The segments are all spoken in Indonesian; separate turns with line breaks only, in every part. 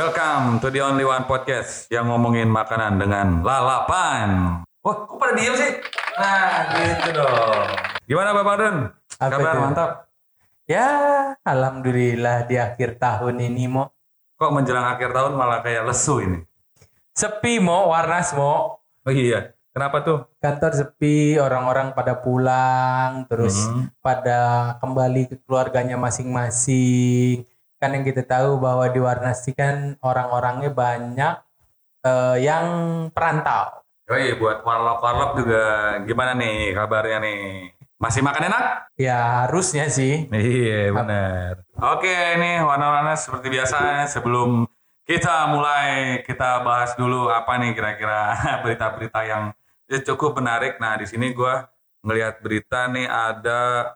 Welcome to the only one podcast yang ngomongin makanan dengan lalapan. Wah, kok pada diem sih? Nah, gitu dong. Gimana Bapak Dun?
Apa
Kabar
itu?
mantap.
Ya, alhamdulillah di akhir tahun ini mo
Kok menjelang akhir tahun malah kayak lesu ini?
sepi mo, warnas mo.
Oh iya, kenapa tuh?
Kantor sepi, orang-orang pada pulang, terus
Hmm.
pada kembali ke keluarganya masing-masing. Kan yang kita tahu bahwa di Warnasi kan orang-orangnya banyak eh, yang perantau.
Oh iya, buat warlock-warlock juga gimana nih kabarnya nih? Masih makan enak?
Ya harusnya sih.
Iya benar. Oke ini warna-warna seperti biasa sebelum kita mulai kita bahas dulu apa nih kira-kira berita-berita yang ya cukup menarik. Nah di sini gua ngelihat berita nih ada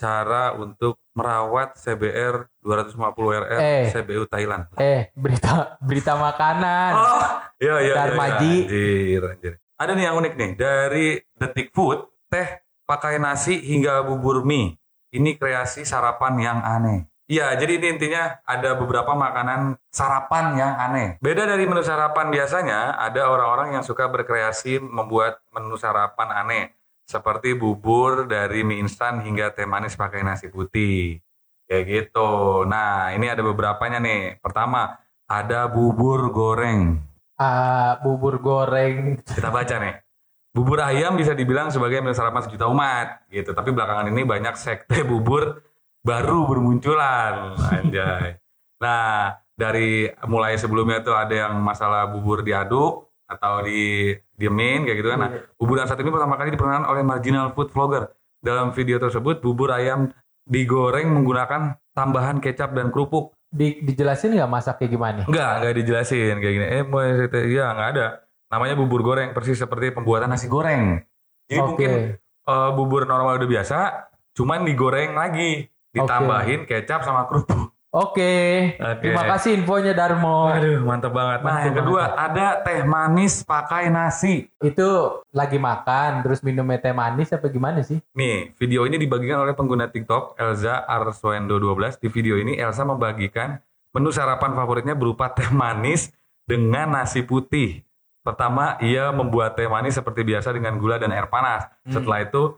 cara untuk merawat CBR 250 RR
Eh.
CBU Thailand.
Eh, berita berita makanan.
Oh iya iya. iya,
Darmaji.
iya. Anjir, anjir. Ada nih yang unik nih dari Detik Food teh pakai nasi hingga bubur mie. Ini kreasi sarapan yang aneh. Iya, jadi ini intinya ada beberapa makanan sarapan yang aneh. Beda dari menu sarapan biasanya, ada orang-orang yang suka berkreasi membuat menu sarapan aneh. Seperti bubur dari mie instan hingga teh manis pakai nasi putih. Kayak gitu. Nah, ini ada beberapanya nih. Pertama, ada bubur goreng.
Ah, bubur goreng.
Kita baca nih. Bubur ayam bisa dibilang sebagai menu sarapan sejuta umat gitu. Tapi belakangan ini banyak sekte bubur baru bermunculan. Anjay. Nah, dari mulai sebelumnya tuh ada yang masalah bubur diaduk atau di diemin kayak gitu kan. Nah, bubur yang satu ini pertama kali diperkenalkan oleh marginal food vlogger. Dalam video tersebut, bubur ayam digoreng menggunakan tambahan kecap dan kerupuk.
Di, dijelasin nggak masaknya gimana?
Enggak, enggak dijelasin kayak gini. Eh, mau iya enggak ada. Namanya bubur goreng persis seperti pembuatan nasi goreng. Jadi
Oke.
mungkin eh, bubur normal udah biasa, cuman digoreng lagi, ditambahin kecap sama kerupuk.
Oke.
Oke.
Terima kasih infonya Darmo.
Waduh, mantap banget. Nah,
Mantap
yang kedua ada teh manis pakai nasi.
Itu lagi makan terus minum teh manis apa gimana sih?
Nih, video ini dibagikan oleh pengguna TikTok Elza Arswendo 12. Di video ini Elsa membagikan menu sarapan favoritnya berupa teh manis dengan nasi putih. Pertama, ia membuat teh manis seperti biasa dengan gula dan air panas. Setelah itu,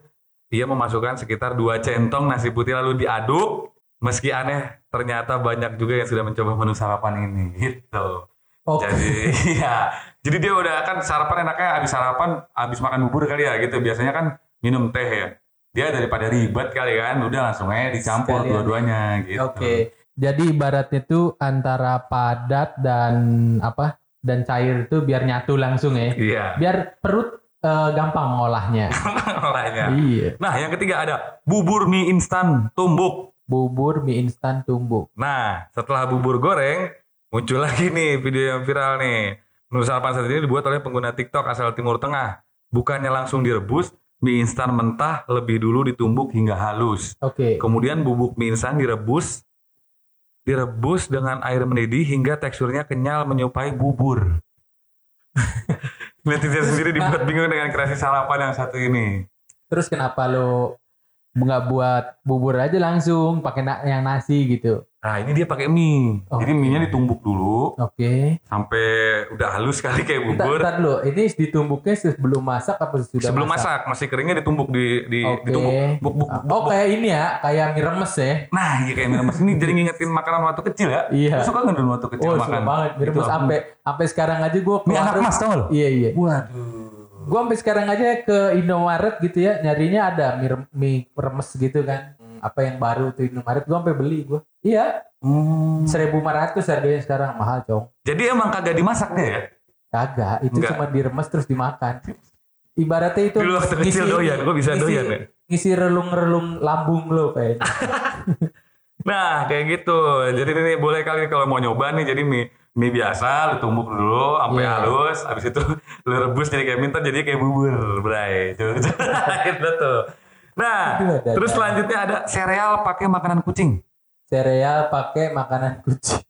ia memasukkan sekitar dua centong nasi putih lalu diaduk. Meski aneh, ternyata banyak juga yang sudah mencoba menu sarapan ini. Gitu.
Oke.
Jadi iya. Jadi dia udah kan sarapan enaknya habis sarapan, habis makan bubur kali ya gitu. Biasanya kan minum teh ya. Dia daripada ribet kali kan, udah langsung aja dicampur dua-duanya gitu.
Oke. Jadi ibaratnya tuh antara padat dan apa? Dan cair itu biar nyatu langsung ya.
Iya.
Biar perut eh, gampang ngolahnya.
Olahnya.
iya.
Nah, yang ketiga ada bubur mie instan tumbuk.
Bubur mie instan tumbuk.
Nah, setelah bubur goreng, muncul lagi nih video yang viral nih. Menu sarapan saat ini dibuat oleh pengguna TikTok asal Timur Tengah. Bukannya langsung direbus, mie instan mentah lebih dulu ditumbuk hingga halus.
Oke.
Kemudian bubuk mie instan direbus direbus dengan air mendidih hingga teksturnya kenyal menyerupai bubur. Netizen sendiri dibuat bingung dengan kreasi sarapan yang satu ini.
Terus kenapa lo nggak buat bubur aja langsung pakai na- yang nasi gitu?
Nah ini dia pakai mie. Jadi
Oke.
mie-nya ditumbuk dulu
Oke.
sampai udah halus kali kayak bubur.
bentar dulu. Ini ditumbuknya sebelum masak apa sudah
Sebelum
masak?
masak masih keringnya ditumbuk di di
Oke.
ditumbuk. Buk, buk, buk,
Oh
buk.
kayak ini ya, kayak mie remes ya?
Nah, iya kayak mie remes ini jadi ngingetin makanan waktu kecil ya.
Iya.
Lu suka nggak dulu waktu kecil
Oh
makan?
suka banget mie remes
aku-
sampai sampai sekarang aja gue
Mie anak mas tau lo?
Iya iya.
Waduh.
Gue sampai sekarang aja ke Indomaret gitu ya nyarinya ada mie, mie remes gitu kan. Hmm, Apa yang baru tuh Indomaret gue sampai beli gue. Iya.
Hmm.
1500 harganya sekarang mahal cong.
Jadi emang kagak dimasak deh ya?
Kagak, itu
Enggak.
cuma diremes terus dimakan. Ibaratnya itu
Dulu waktu kecil doyan, gua bisa
ngisi-
doyan ya.
Ngisi relung-relung lambung lo kayaknya.
Nah, kayak gitu. Jadi ini boleh kali kalau mau nyoba nih jadi mie mie biasa lu tumbuk dulu sampai
Iya.
halus, habis itu lu rebus jadi kayak minta jadi kayak bubur, bray. Tuh, gitu tuh. Nah,
Itu
terus selanjutnya ada sereal pakai makanan kucing.
Sereal pakai makanan kucing.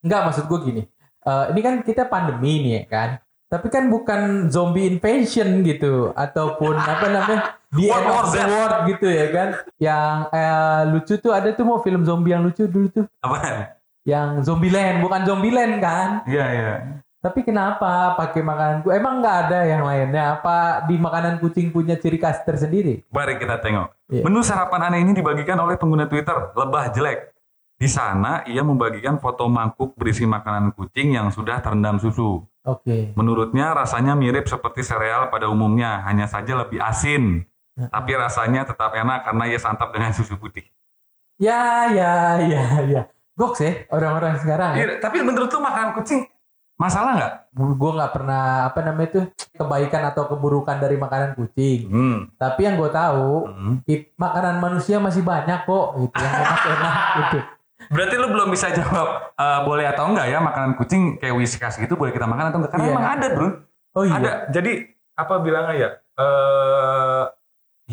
Enggak maksud gue gini. eh, ini kan kita pandemi nih ya kan. Tapi kan bukan zombie invasion gitu ataupun apa namanya
World
end of the
Z.
world gitu ya kan. Yang eh, lucu tuh ada tuh mau film zombie yang lucu dulu tuh.
Apaan?
Yang Zombieland, bukan Zombieland kan?
Iya, iya.
Tapi kenapa pakai makanan kucing? Emang nggak ada yang lainnya? Apa di makanan kucing punya ciri khas tersendiri?
Mari kita tengok.
Iya.
Menu sarapan aneh ini dibagikan oleh pengguna Twitter, lebah jelek. Di sana ia membagikan foto mangkuk berisi makanan kucing yang sudah terendam susu.
Oke.
Menurutnya rasanya mirip seperti sereal pada umumnya, hanya saja lebih asin. Tapi rasanya tetap enak karena ia santap dengan susu putih.
Ya, ya, ya, ya. Goks ya orang-orang sekarang. Ya.
Iya, tapi menurut lu makanan kucing masalah nggak?
Gue nggak pernah apa namanya itu kebaikan atau keburukan dari makanan kucing.
Hmm.
Tapi yang gue tahu,
Hmm.
makanan manusia masih banyak kok, gitu yang enak-enak gitu.
Berarti lu belum bisa jawab eh, boleh atau enggak ya makanan kucing kayak whiskas gitu boleh kita makan atau enggak? Karena
Iya.
emang ada, Bro.
Oh iya.
Ada. Jadi apa bilangnya ya? Eh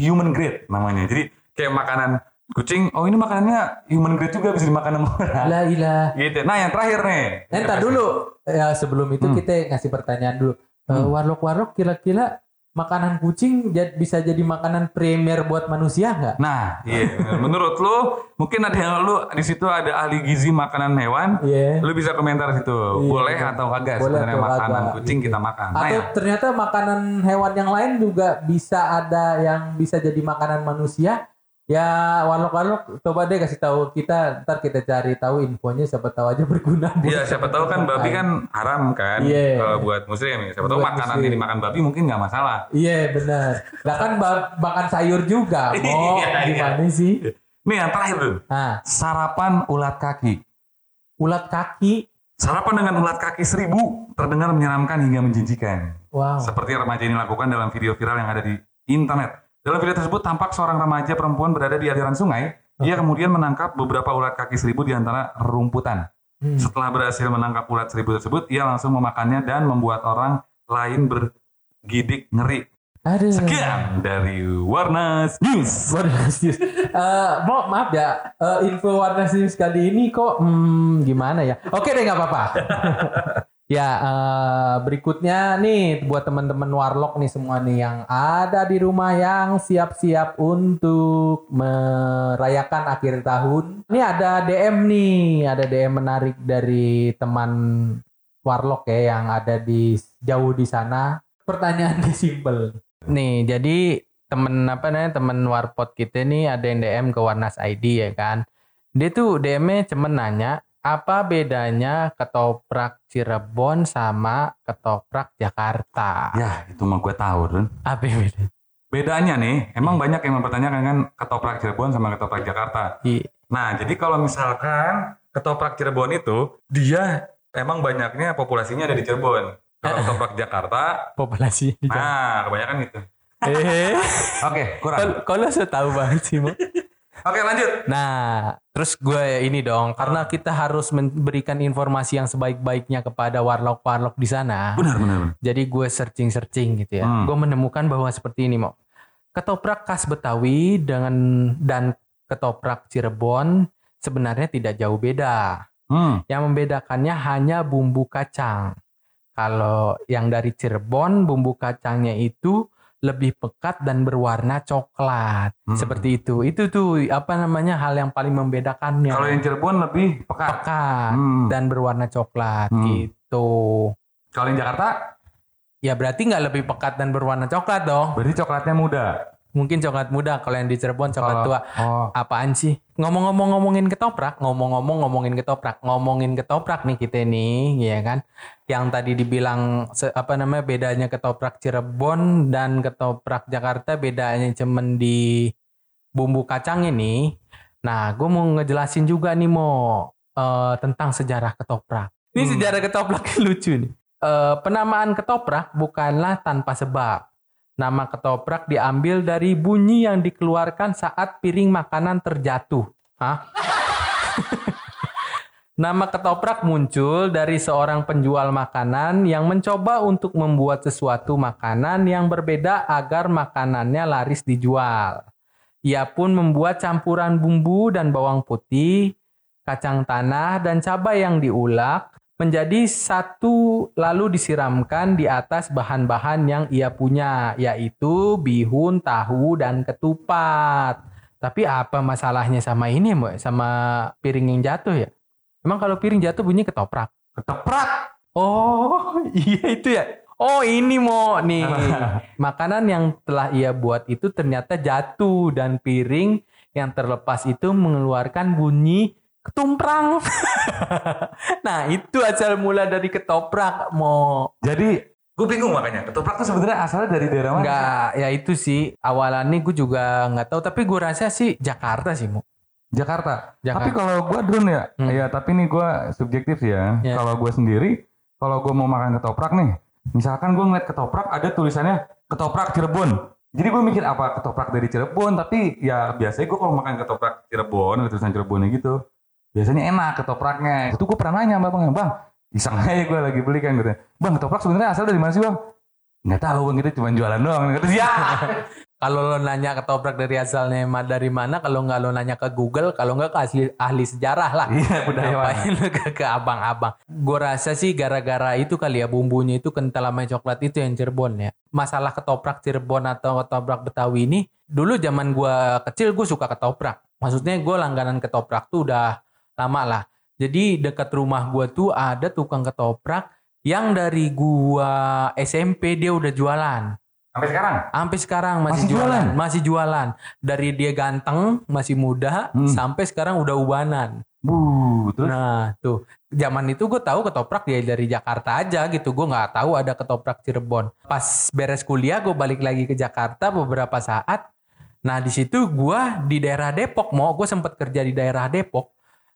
human grade namanya. Jadi kayak makanan kucing, oh ini makanannya human grade juga bisa dimakan sama orang.
La ilah.
Gitu. Nah, yang terakhir nih.
Eh, Ntar dulu, ya sebelum itu
Hmm.
kita ngasih pertanyaan dulu. Eh,
Hmm.
Warlock-warlock kira-kira makanan kucing bisa jadi makanan premier buat manusia nggak?
Nah, iya. Menurut lu, mungkin ada yang lu di situ ada ahli gizi makanan hewan.
Iya.
Lu bisa komentar situ.
Iya,
boleh atau kagak
Boleh
sebenarnya
atau
makanan
kagak,
kucing
gitu.
kita makan. Nah,
Atau
ya.
ternyata makanan hewan yang lain juga bisa ada yang bisa jadi makanan manusia. Ya warlock-warlock coba deh kasih tahu kita ntar kita cari tahu infonya siapa tahu aja berguna.
Iya, siapa tahu kan babi kan haram kan
Iya.
kalau buat muslim. Siapa tahu
Buat
makanan
muslim.
yang dimakan babi mungkin nggak masalah.
Iya benar. Lah kan makan sayur juga, mau
Iya, iya.
gimana sih?
Nih yang terakhir tuh,
Nah,
sarapan ulat kaki.
ulat kaki,
Sarapan dengan ulat kaki seribu terdengar menyeramkan hingga menjijikan.
wow.
Seperti yang remaja ini lakukan dalam video viral yang ada di internet. Dalam video tersebut tampak seorang remaja perempuan berada di aliran sungai. Ia kemudian menangkap beberapa ulat kaki seribu di antara rumputan.
Hmm.
Setelah berhasil menangkap ulat seribu tersebut, ia langsung memakannya dan membuat orang lain bergidik ngeri.
Aduh.
Sekian dari Warnas News.
Warnas News. Eh, mo- maaf ya, eh, info Warnas News kali ini kok hmm, gimana ya? Oke deh nggak apa-apa. ya eh, berikutnya nih buat teman-teman Warlock nih semua nih yang ada di rumah yang siap-siap untuk merayakan akhir tahun. Ini ada DM nih, ada DM menarik dari teman Warlock ya yang ada di jauh di sana. Pertanyaannya simple. Nih, jadi temen apa namanya temen warpot kita nih ada yang DM ke Warnas ID ya kan. Dia tuh DM-nya cuman nanya apa bedanya ketoprak Cirebon sama ketoprak Jakarta?
Ya, itu mah gue tahu, Run.
Apa bedanya?
Bedanya nih, emang banyak yang mempertanyakan kan ketoprak Cirebon sama ketoprak Jakarta.
Iya.
Nah, jadi kalau misalkan ketoprak Cirebon itu, dia emang banyaknya populasinya ada di Cirebon. Kalau ketoprak Jakarta,
Populasi.
nah kebanyakan gitu.
eh,
Oke, kurang.
kalau saya tahu banget sih, Mo.
Oke, lanjut.
Nah, terus gue ini dong, karena kita harus memberikan informasi yang sebaik-baiknya kepada warlock-warlock di sana.
Benar, benar, benar.
Jadi gue searching-searching gitu ya.
Hmm.
Gue menemukan bahwa seperti ini, Mo. Ketoprak khas Betawi dengan dan ketoprak Cirebon sebenarnya tidak jauh beda.
Hmm.
Yang membedakannya hanya bumbu kacang. Kalau yang dari Cirebon, bumbu kacangnya itu lebih pekat dan berwarna coklat.
Hmm.
Seperti itu. Itu tuh apa namanya hal yang paling membedakannya.
Kalau yang Cirebon lebih pekat.
pekat
Hmm.
dan berwarna coklat
Hmm.
gitu.
Kalau yang Jakarta,
Ya berarti nggak lebih pekat dan berwarna coklat dong.
berarti coklatnya muda.
Mungkin coklat muda kalau yang di Cirebon coklat
Kalau-
tua.
Oh.
Apaan sih? Ngomong-ngomong ngomongin ketoprak, ngomong-ngomong ngomongin ketoprak, ngomongin ketoprak nih kita nih, ya kan? Yang tadi dibilang apa namanya bedanya ketoprak Cirebon dan ketoprak Jakarta bedanya cuman di bumbu kacang ini. Nah, gue mau ngejelasin juga nih mau eh, tentang sejarah ketoprak. Ini
Hmm.
sejarah ketoprak lucu nih. Eh, penamaan ketoprak bukanlah tanpa sebab. Nama ketoprak diambil dari bunyi yang dikeluarkan saat piring makanan terjatuh. Hah? Nama ketoprak muncul dari seorang penjual makanan yang mencoba untuk membuat sesuatu makanan yang berbeda agar makanannya laris dijual. Ia pun membuat campuran bumbu dan bawang putih, kacang tanah, dan cabai yang diulek menjadi satu lalu disiramkan di atas bahan-bahan yang ia punya, yaitu bihun, tahu, dan ketupat. Tapi apa masalahnya sama ini, Mbak? Sama piring yang jatuh ya? Emang kalau piring jatuh bunyi ketoprak.
Ketoprak.
Oh, iya itu ya. Oh, ini mau nih. Makanan yang telah ia buat itu ternyata jatuh dan piring yang terlepas itu mengeluarkan bunyi ketumprang. nah, itu asal mula dari ketoprak mau.
Jadi gue bingung makanya ketoprak tuh sebenarnya asalnya dari daerah mana?
Enggak, ya itu sih. Awalannya gue juga nggak tahu, tapi gue rasa sih Jakarta sih.
Jakarta.
Jakarta.
Tapi kalau gue drone ya,
Hmm.
ya tapi nih gue subjektif sih ya.
Ya.
Kalau gue sendiri, kalau gue mau makan ketoprak nih, misalkan gue ngeliat ketoprak ada tulisannya ketoprak Cirebon. Jadi gue mikir apa ketoprak dari Cirebon, tapi ya biasanya gue kalau makan ketoprak Cirebon, ada tulisan Cirebonnya gitu, biasanya enak ketopraknya. Itu gue pernah nanya sama bang, bang, iseng aja gue lagi beli kan gitu. Bang ketoprak sebenarnya asal dari mana sih bang? Nggak tahu bang, kita cuma jualan doang. Kata ya.
Kalau lo nanya ketoprak dari asalnya dari mana, kalau nggak lo nanya ke Google, kalau nggak ke ahli, ahli sejarah lah.
Iya?
Ngapain lo ke, ke abang-abang? Gue rasa sih gara-gara itu kali ya bumbunya itu kental sama coklat itu yang Cirebon ya. Masalah ketoprak Cirebon atau ketoprak Betawi ini, dulu zaman gue kecil gue suka ketoprak. Maksudnya gue langganan ketoprak tuh udah lama lah. Jadi dekat rumah gue tuh ada tukang ketoprak yang dari gua SMP dia udah jualan.
Sampai sekarang?
Sampai sekarang masih,
Masih
jualan.
jualan?
masih jualan. Dari dia ganteng, masih muda,
Hmm.
sampai sekarang udah ubanan.
Bu, terus
Nah, tuh. Zaman itu gue tahu ketoprak ya dari Jakarta aja gitu. Gue nggak tahu ada ketoprak Cirebon. Pas beres kuliah gue balik lagi ke Jakarta beberapa saat. Nah, di situ gue di daerah Depok mau gue sempat kerja di daerah Depok.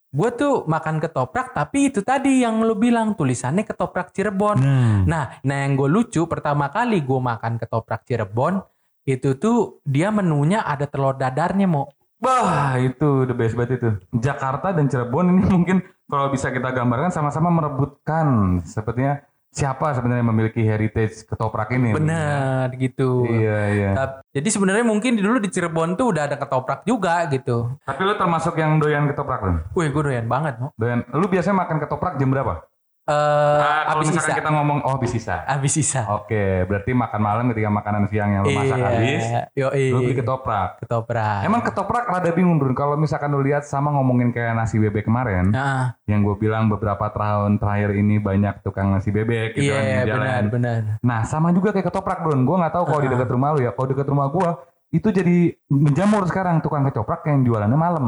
Gue tuh makan ketoprak tapi itu tadi yang lo bilang tulisannya ketoprak Cirebon.
Hmm.
Nah, nah yang gue lucu pertama kali gue makan ketoprak Cirebon itu tuh dia menunya ada telur dadarnya mau.
Wah itu the best banget itu. Jakarta dan Cirebon ini mungkin kalau bisa kita gambarkan sama-sama merebutkan sepertinya siapa sebenarnya memiliki heritage ketoprak ini.
Bener gitu.
Iya iya.
Jadi sebenarnya mungkin dulu di Cirebon tuh udah ada ketoprak juga gitu.
Tapi lu termasuk yang doyan ketoprak kan?
Wih, gue doyan banget.
Doyan. Lu biasanya makan ketoprak jam berapa?
Eh,
Ah, kalau
habis
misalkan
sisa.
kita ngomong oh habis sisa.
Habis sisa.
Oke, berarti makan malam ketika makanan siang yang lu masak
Iya,
habis,
Yoi.
lu beli ketoprak.
ketoprak.
Emang ketoprak rada bingung Brun. Kalau misalkan lu lihat sama ngomongin kayak nasi bebek kemarin,
Nah,
yang gue bilang beberapa tahun terakhir ini banyak tukang nasi bebek gitu kan
iya
di jalan.
benar benar.
Nah sama juga kayak ketoprak Bro. Gue nggak tahu kalau di
Ah.
dekat rumah lu ya. Kalau dekat rumah gue itu jadi menjamur sekarang tukang ketoprak yang jualannya malam.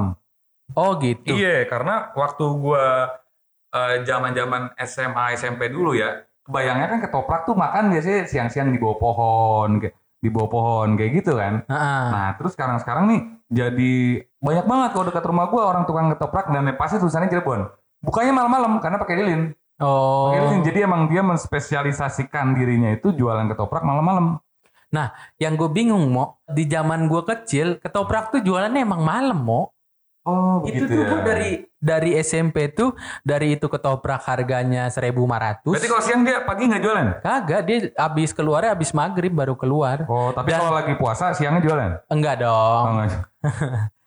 Oh gitu.
Iya karena waktu gue zaman-zaman SMA SMP dulu ya, kebayangnya kan ketoprak tuh makan biasanya siang-siang di bawah pohon, kayak di bawah pohon kayak gitu kan.
Heeh.
Nah terus sekarang-sekarang nih jadi banyak banget kalau dekat rumah gue orang tukang ketoprak dan pasti tulisannya Cirebon. Bukanya malam-malam karena pakai lilin.
Oh.
Pakai lilin. Jadi emang dia menspesialisasikan dirinya itu jualan ketoprak malam-malam.
Nah, yang gue bingung mo di zaman gue kecil ketoprak tuh jualannya emang malam mo.
Oh
itu tuh gua dari dari SMP tuh dari itu ketoprak harganya 1.500.
Berarti kalau siang dia pagi nggak jualan?
Kagak, dia habis keluarnya habis maghrib baru keluar.
Oh, tapi
Dan-
kalau lagi puasa siangnya jualan?
Enggak
Oh,
dong.
enggak.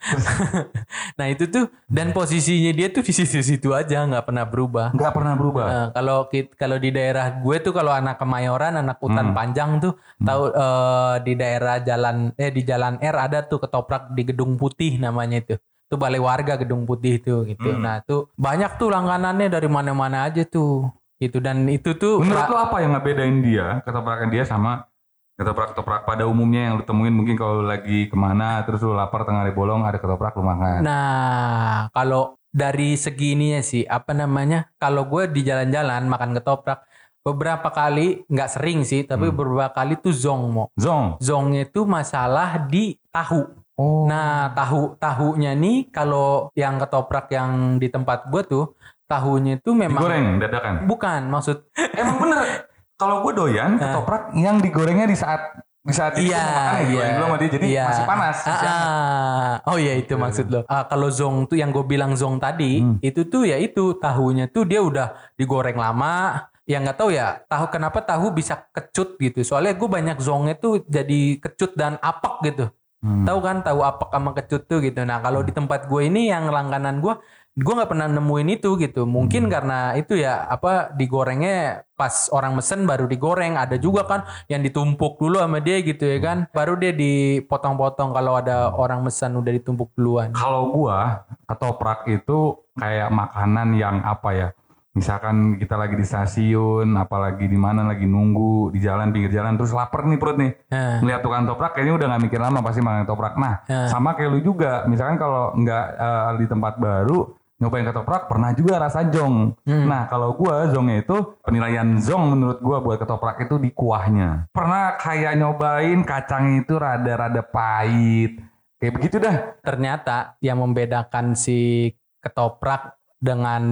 Nah itu tuh dan posisinya dia tuh di situ-situ aja nggak pernah berubah.
Nggak pernah berubah.
Eh, kalau kalau di daerah gue tuh kalau anak Kemayoran, anak hutan
Hmm.
panjang tuh tahu eh, di daerah jalan eh di jalan R ada tuh ketoprak di Gedung Putih namanya itu. Tuh balai warga Gedung Putih itu gitu.
Hmm.
Nah, tuh banyak tuh langganannya dari mana-mana aja tuh. Gitu dan itu tuh
Menurut lo apa yang ngebedain dia, ketoprakan dia sama ketoprak-ketoprak pada umumnya yang lu temuin mungkin kalau lagi ke mana terus lu lapar tengah hari bolong ada ketoprak lu makan.
Nah, kalau dari segi ininya sih, apa namanya? Kalau gue di jalan-jalan makan ketoprak, beberapa kali, nggak sering sih, tapi
Hmm.
beberapa kali tuh zong mo.
Zong.
Zongnya itu masalah di tahu.
Oh.
Nah, tahu tahunya nih kalau yang ketoprak yang di tempat gue tuh, tahunya itu memang
digoreng dadakan.
bukan maksud
Emang bener. Kalau gue doyan ketoprak yang digorengnya di saat di saat itu
Iya,
makan ya,
iya.
sama dia jadi
Iya.
masih panas.
Ah, ah. Oh iya itu maksud lo. Ah, kalau zong tuh yang gue bilang zong tadi,
Hmm.
itu tuh ya itu tahunya tuh dia udah digoreng lama. Yang nggak tahu ya tahu kenapa tahu bisa kecut gitu. Soalnya gue banyak zongnya tuh jadi kecut dan apek gitu.
Hmm.
Tahu kan tahu apek sama kecut tuh gitu. Nah kalau di tempat gue ini yang langganan gue, gue nggak pernah nemuin itu gitu. Mungkin karena itu ya apa digorengnya pas orang mesen baru digoreng. Ada juga kan yang ditumpuk dulu sama dia gitu ya kan. Baru dia dipotong-potong kalau ada orang mesen udah ditumpuk duluan.
Kalau gua ketoprak itu kayak makanan yang apa ya? Misalkan kita lagi di stasiun, apalagi di mana lagi nunggu di jalan pinggir jalan, terus lapar nih perut nih.
Nah,
Ngeliat tukang toprak kayaknya udah nggak mikir lama pasti makan toprak. Nah,
Ya.
sama kayak lu juga. Misalkan kalau nggak eh, di tempat baru nyobain ketoprak pernah juga rasa jong.
Hmm.
Nah, kalau gua zongnya itu penilaian zong menurut gua buat ketoprak itu di kuahnya. Pernah kayak nyobain kacang itu rada-rada pahit. Kayak begitu dah.
ternyata yang membedakan si ketoprak dengan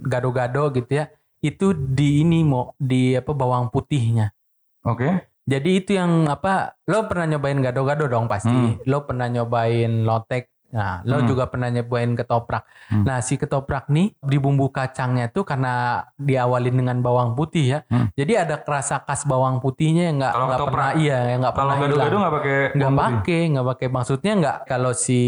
gado-gado gitu ya itu di ini mau di apa bawang putihnya
Oke.
jadi itu yang apa lo pernah nyobain gado-gado dong pasti
Hmm.
lo pernah nyobain lotek nah lo
Hmm.
juga pernah nyobain ketoprak
Hmm.
nah si ketoprak nih di bumbu kacangnya tuh karena diawalin dengan bawang putih ya
Hmm.
jadi ada rasa khas bawang putihnya yang nggak
Kalau
nggak pernah iya yang nggak
Kalau
pernah
gado-gado
hilang
nggak pakai
nggak
bawang putih?
pakai nggak pakai maksudnya nggak kalau si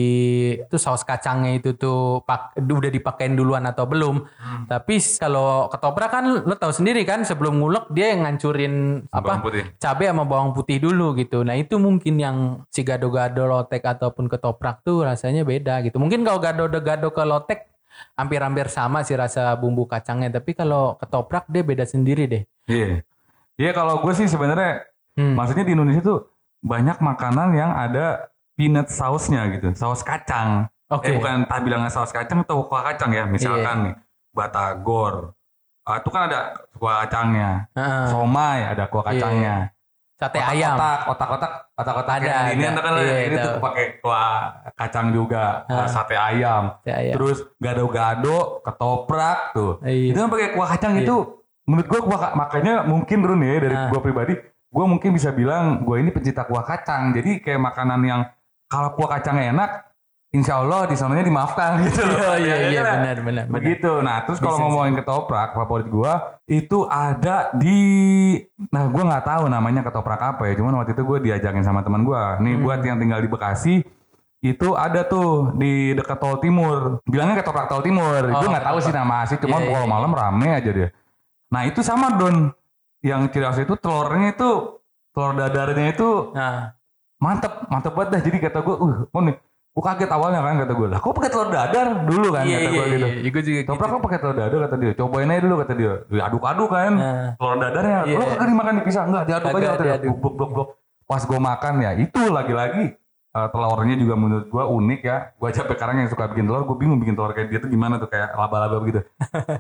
itu saus kacangnya itu tuh pak udah dipakein duluan atau belum
Hmm.
tapi kalau ketoprak kan lo tahu sendiri kan sebelum ngulek dia yang ngancurin
Bawang
apa
putih.
cabai sama bawang putih dulu gitu nah itu mungkin yang si gado-gado lotek ataupun ketoprak tuh rasanya beda gitu mungkin kalau gado-gado ke lotek hampir-hampir sama sih rasa bumbu kacangnya tapi kalau ketoprak dia beda sendiri deh
Iya. Iya kalau gue sih sebenarnya
Hmm.
maksudnya di Indonesia tuh banyak makanan yang ada peanut sausnya gitu, saus kacang.
oke
Eh bukan tak bilangnya saus kacang atau kuah kacang ya, misalkan
Iya.
nih batagor. Ah, itu kan ada kuah kacangnya.
Heeh.
Somai ada kuah
Iya.
kacangnya.
Sate ayam
Otak, otak-otak, otak-otak
Ada,
yang ini
ada.
kan
Iya,
ini tuh pakai kuah kacang juga,
Ah.
sate ayam.
Sate ayam.
Terus gado-gado, ketoprak tuh.
Iya.
Itu kan pakai kuah kacang
Iya.
itu menurut gua kuah ka- makanya mungkin Run ya dari
Ah.
gua pribadi, gua mungkin bisa bilang gua ini pencinta kuah kacang. Jadi kayak makanan yang kalau kuah kacangnya enak, insya Allah di sananya dimaafkan gitu loh.
Iya iya
Ya,
iya
kan?
benar benar.
Begitu. Nah, terus kalau ngomongin ketoprak favorit gua itu ada di nah gua nggak tahu namanya ketoprak apa ya. Cuman waktu itu gua diajakin sama teman gua. Nih
Hmm.
buat yang tinggal di Bekasi itu ada tuh di dekat tol timur. Bilangnya ketoprak tol timur.
Oh,
Gua nggak tahu sih nama asli. Cuman
Iya, iya,
kalau
iya.
malam rame aja dia. Nah itu sama Don. Yang ciri khas itu telurnya itu telur dadarnya itu
Nah,
mantep mantep banget dah. Jadi kata gua, uh, oh nih, gua kaget awalnya kan kata gua. Lah kok pakai telur dadar dulu kan
iya
kata
iya
gua gitu.
iya. Gue juga gitu.
Toprak kok pakai telur dadar kata dia. Cobain aja dulu kata dia. Diaduk-aduk kan.
Nah,
Telur dadarnya.
Iya.
Lo kagak dimakan dipisah enggak, diaduk aja kata dia.
diaduk.
Blok blok blok. Pas gue makan ya, itu lagi-lagi eh, telurnya juga menurut gua unik ya. Gua aja sekarang yang suka bikin telur, gue bingung bikin telur kayak dia tuh gimana tuh kayak laba-laba begitu.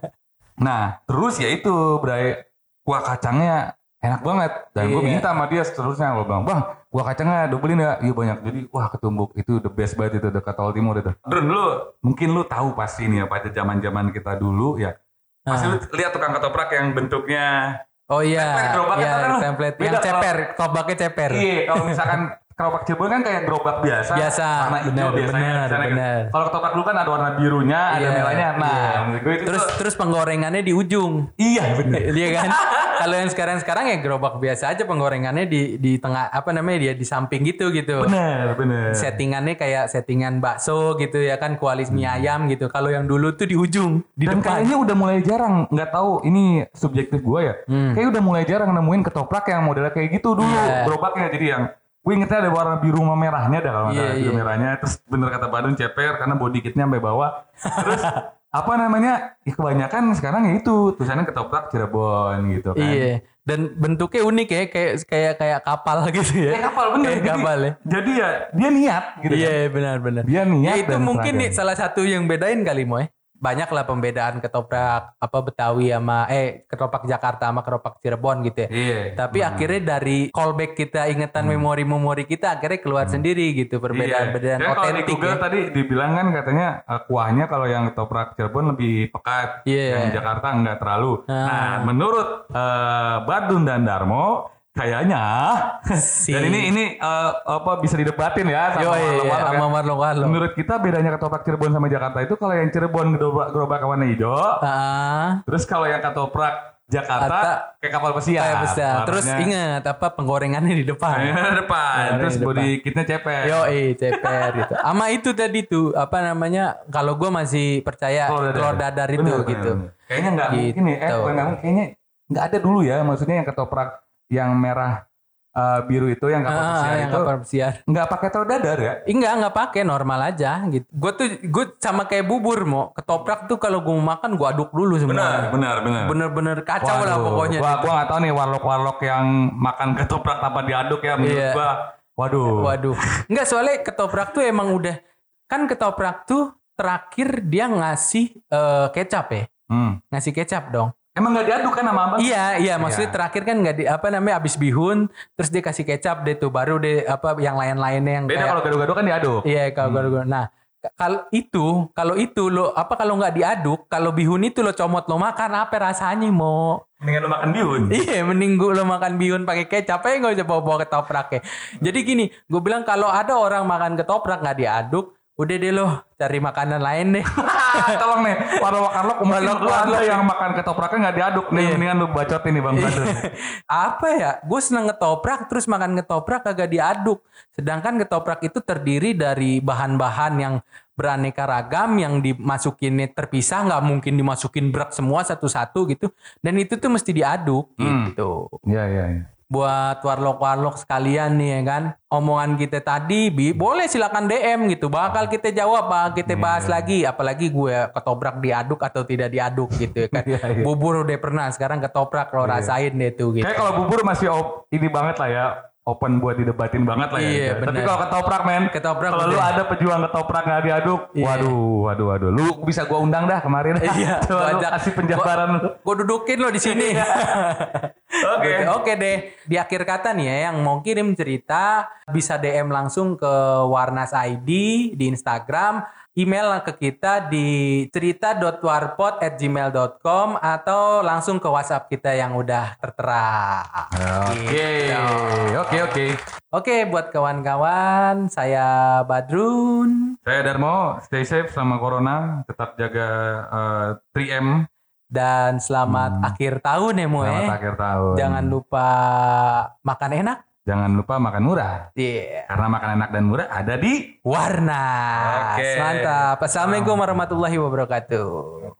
nah, terus ya itu, Bray, kuah kacangnya enak banget. Dan gue
Iya.
minta sama dia seterusnya, gue bilang, bang, kuah kacangnya dobelin ya? Iya banyak. Jadi, wah ketumbuk itu the best banget itu dekat tol timur itu. Drun, lu mungkin lu tahu pasti nih ya pada zaman-zaman kita dulu ya. Pasti
Ah.
lu lihat tukang ketoprak yang bentuknya
Oh iya,
Template
iya
kan Beda
yang
kalau-
ceper, ketopraknya ceper.
Iya, kalau misalkan keropak Cirebon kan kayak gerobak biasa,
Biasa,
warna hijau
benar,
biasanya.
benar,
Misalnya gitu.
benar.
Kalau ketoprak dulu kan ada warna birunya, ada
Iya,
merahnya. Nah,
iya.
menurut gue itu
Terus
tuh-
terus penggorengannya di ujung.
iya benar.
Iya kan? Kalau yang sekarang-sekarang ya gerobak biasa aja penggorengannya di di tengah apa namanya dia di samping gitu gitu.
Benar, benar.
Settingannya kayak settingan bakso gitu ya kan kualis mie ayam gitu. Kalau yang dulu tuh di ujung, di
Dan
depan.
kayaknya udah mulai jarang, nggak tahu ini subjektif gue ya.
Hmm.
Kayaknya udah mulai jarang nemuin ketoprak yang modelnya kayak gitu dulu,
Iya.
gerobaknya. Jadi yang gue ingetnya ada warna biru sama merahnya dah kalau nggak
Iya,
salah, biru
iya.
merahnya. Terus bener kata Badun ceper karena body kitnya sampai bawah. Terus apa namanya? Ya, kebanyakan sekarang ya itu tulisannya ketoprak Cirebon gitu kan.
Iya. Dan bentuknya unik ya kayak kayak kayak kapal gitu ya.
Kayak kapal bener.
Kayak
jadi,
kapal ya.
jadi ya dia niat gitu.
Iya
kan.
benar-benar.
Dia niat
Ya itu mungkin nih salah satu yang bedain kali Moy. Banyak lah pembedaan ketoprak apa Betawi sama eh ketoprak Jakarta sama ketoprak Cirebon gitu ya.
Iya.
Tapi akhirnya dari callback kita ingatan memori-memori kita akhirnya keluar sendiri gitu perbedaan-perbedaan
Iya. Dan kalau di
otentik
Google
ya.
tadi dibilang kan katanya eh, kuahnya kalau yang ketoprak Cirebon lebih pekat,
Iya.
yang Jakarta enggak terlalu.
Ah.
Nah, menurut eh, Badun dan Darmo kayaknya
Si-
dan ini ini eh, apa bisa didebatin ya sama
Yo, iya,
Marlo
sama
kan.
Marlo Marlo.
Menurut kita bedanya ketoprak Cirebon sama Jakarta itu kalau yang Cirebon gerobak gerobak warna hijau,
Ah,
terus kalau yang ketoprak Jakarta
Ata-
kayak kapal pesiar.
kayak besar. Terus ingat apa penggorengannya di depan.
Nah, depan,
Nah,
terus
di
body kitnya ceper.
Yo, eh, ceper gitu. Ama itu tadi tuh apa namanya? Kalau gue masih percaya telur dadar, itu
Bener,
gitu.
bener. Kayaknya nggak
Gitu.
mungkin ya. Eh, bukan. Kayaknya nggak ada dulu ya. Maksudnya yang ketoprak yang merah eh, biru itu yang kapal
Ah,
pesiar itu
kapal pesiar.
nggak pakai tahu dadar ya?
Enggak, enggak pakai normal aja gitu. Gue tuh gue sama kayak bubur mau ketoprak tuh kalau gue mau makan gue aduk dulu semua.
benar, benar.
Bener-bener kacau lah
Waduh,
pokoknya.
Gua, gua gak tahu nih warlock-warlock yang makan ketoprak tanpa diaduk ya menurut
Iya.
gua. Waduh.
Waduh. Enggak soalnya ketoprak tuh emang udah kan ketoprak tuh terakhir dia ngasih eh, kecap ya.
Hmm.
Ngasih kecap dong.
Emang gak diaduk kan sama abang?
Iya, iya maksudnya
Iya.
terakhir kan nggak di apa namanya abis bihun terus dia kasih kecap deh tuh baru deh apa yang lain-lainnya yang
Beda
kayak
kalau gado-gado kan diaduk.
Iya kalau gado-gado. Nah kalau itu kalau itu lo apa kalau nggak diaduk kalau bihun itu lo comot lo makan apa rasanya mau
Mendingan lu makan bihun.
Iya, mending gue lo makan bihun pakai kecap aja nggak usah bawa-bawa ketoprak ya. Jadi gini, gue bilang kalau ada orang makan ketoprak nggak diaduk, udah deh lo cari makanan lain deh.
Tolong nih, warlock-warlock mungkin
Warlock-
lu ada
warlock.
yang makan ketopraknya gak diaduk nih.
Iya.
Mendingan lu bacotin nih Bang Badun.
apa ya? Gue seneng ketoprak, terus makan ketoprak kagak diaduk. Sedangkan ketoprak itu terdiri dari bahan-bahan yang beraneka ragam yang dimasukinnya terpisah, nggak mungkin dimasukin berat semua satu-satu gitu. Dan itu tuh mesti diaduk
Hmm.
gitu.
Iya, iya, iya.
Buat warlock-warlock sekalian nih ya kan omongan kita tadi bi boleh silakan DM gitu bakal kita jawab bakal kita bahas lagi apalagi gue ketoprak diaduk atau tidak diaduk gitu ya kan
Iya, iya.
bubur udah pernah sekarang ketoprak lo rasain deh tuh gitu
Kayak kalau bubur masih op- ini banget lah ya. Open buat didebatin banget lah ya.
Iya,
gitu. Tapi kalau ketoprak men.
Ketoprak
Kalau lu ada pejuang ketoprak gak diaduk.
Iya.
Waduh, waduh, waduh. Lu bisa gua undang dah kemarin.
Iya,
Coba
gua
lu
ajak.
kasih penjabaran lu.
gue dudukin lo di sini
Oke.
Oke deh, di akhir kata nih ya yang mau kirim cerita bisa DM langsung ke Warnas ID di Instagram, email ke kita di cerita.warpot@gmail.com atau langsung ke WhatsApp kita yang udah tertera.
Oke,
Gitu.
oke, oke.
Oke, buat kawan-kawan, saya Badrun
Saya Darmo, stay safe sama corona, tetap jaga eh, 3M
dan selamat akhir tahun ya Mo
selamat
eh.
akhir tahun.
Jangan lupa makan enak.
Jangan lupa makan murah.
Iya.
Karena makan enak dan murah ada di
Warna.
Oke.
Mantap. Assalamualaikum warahmatullahi wabarakatuh.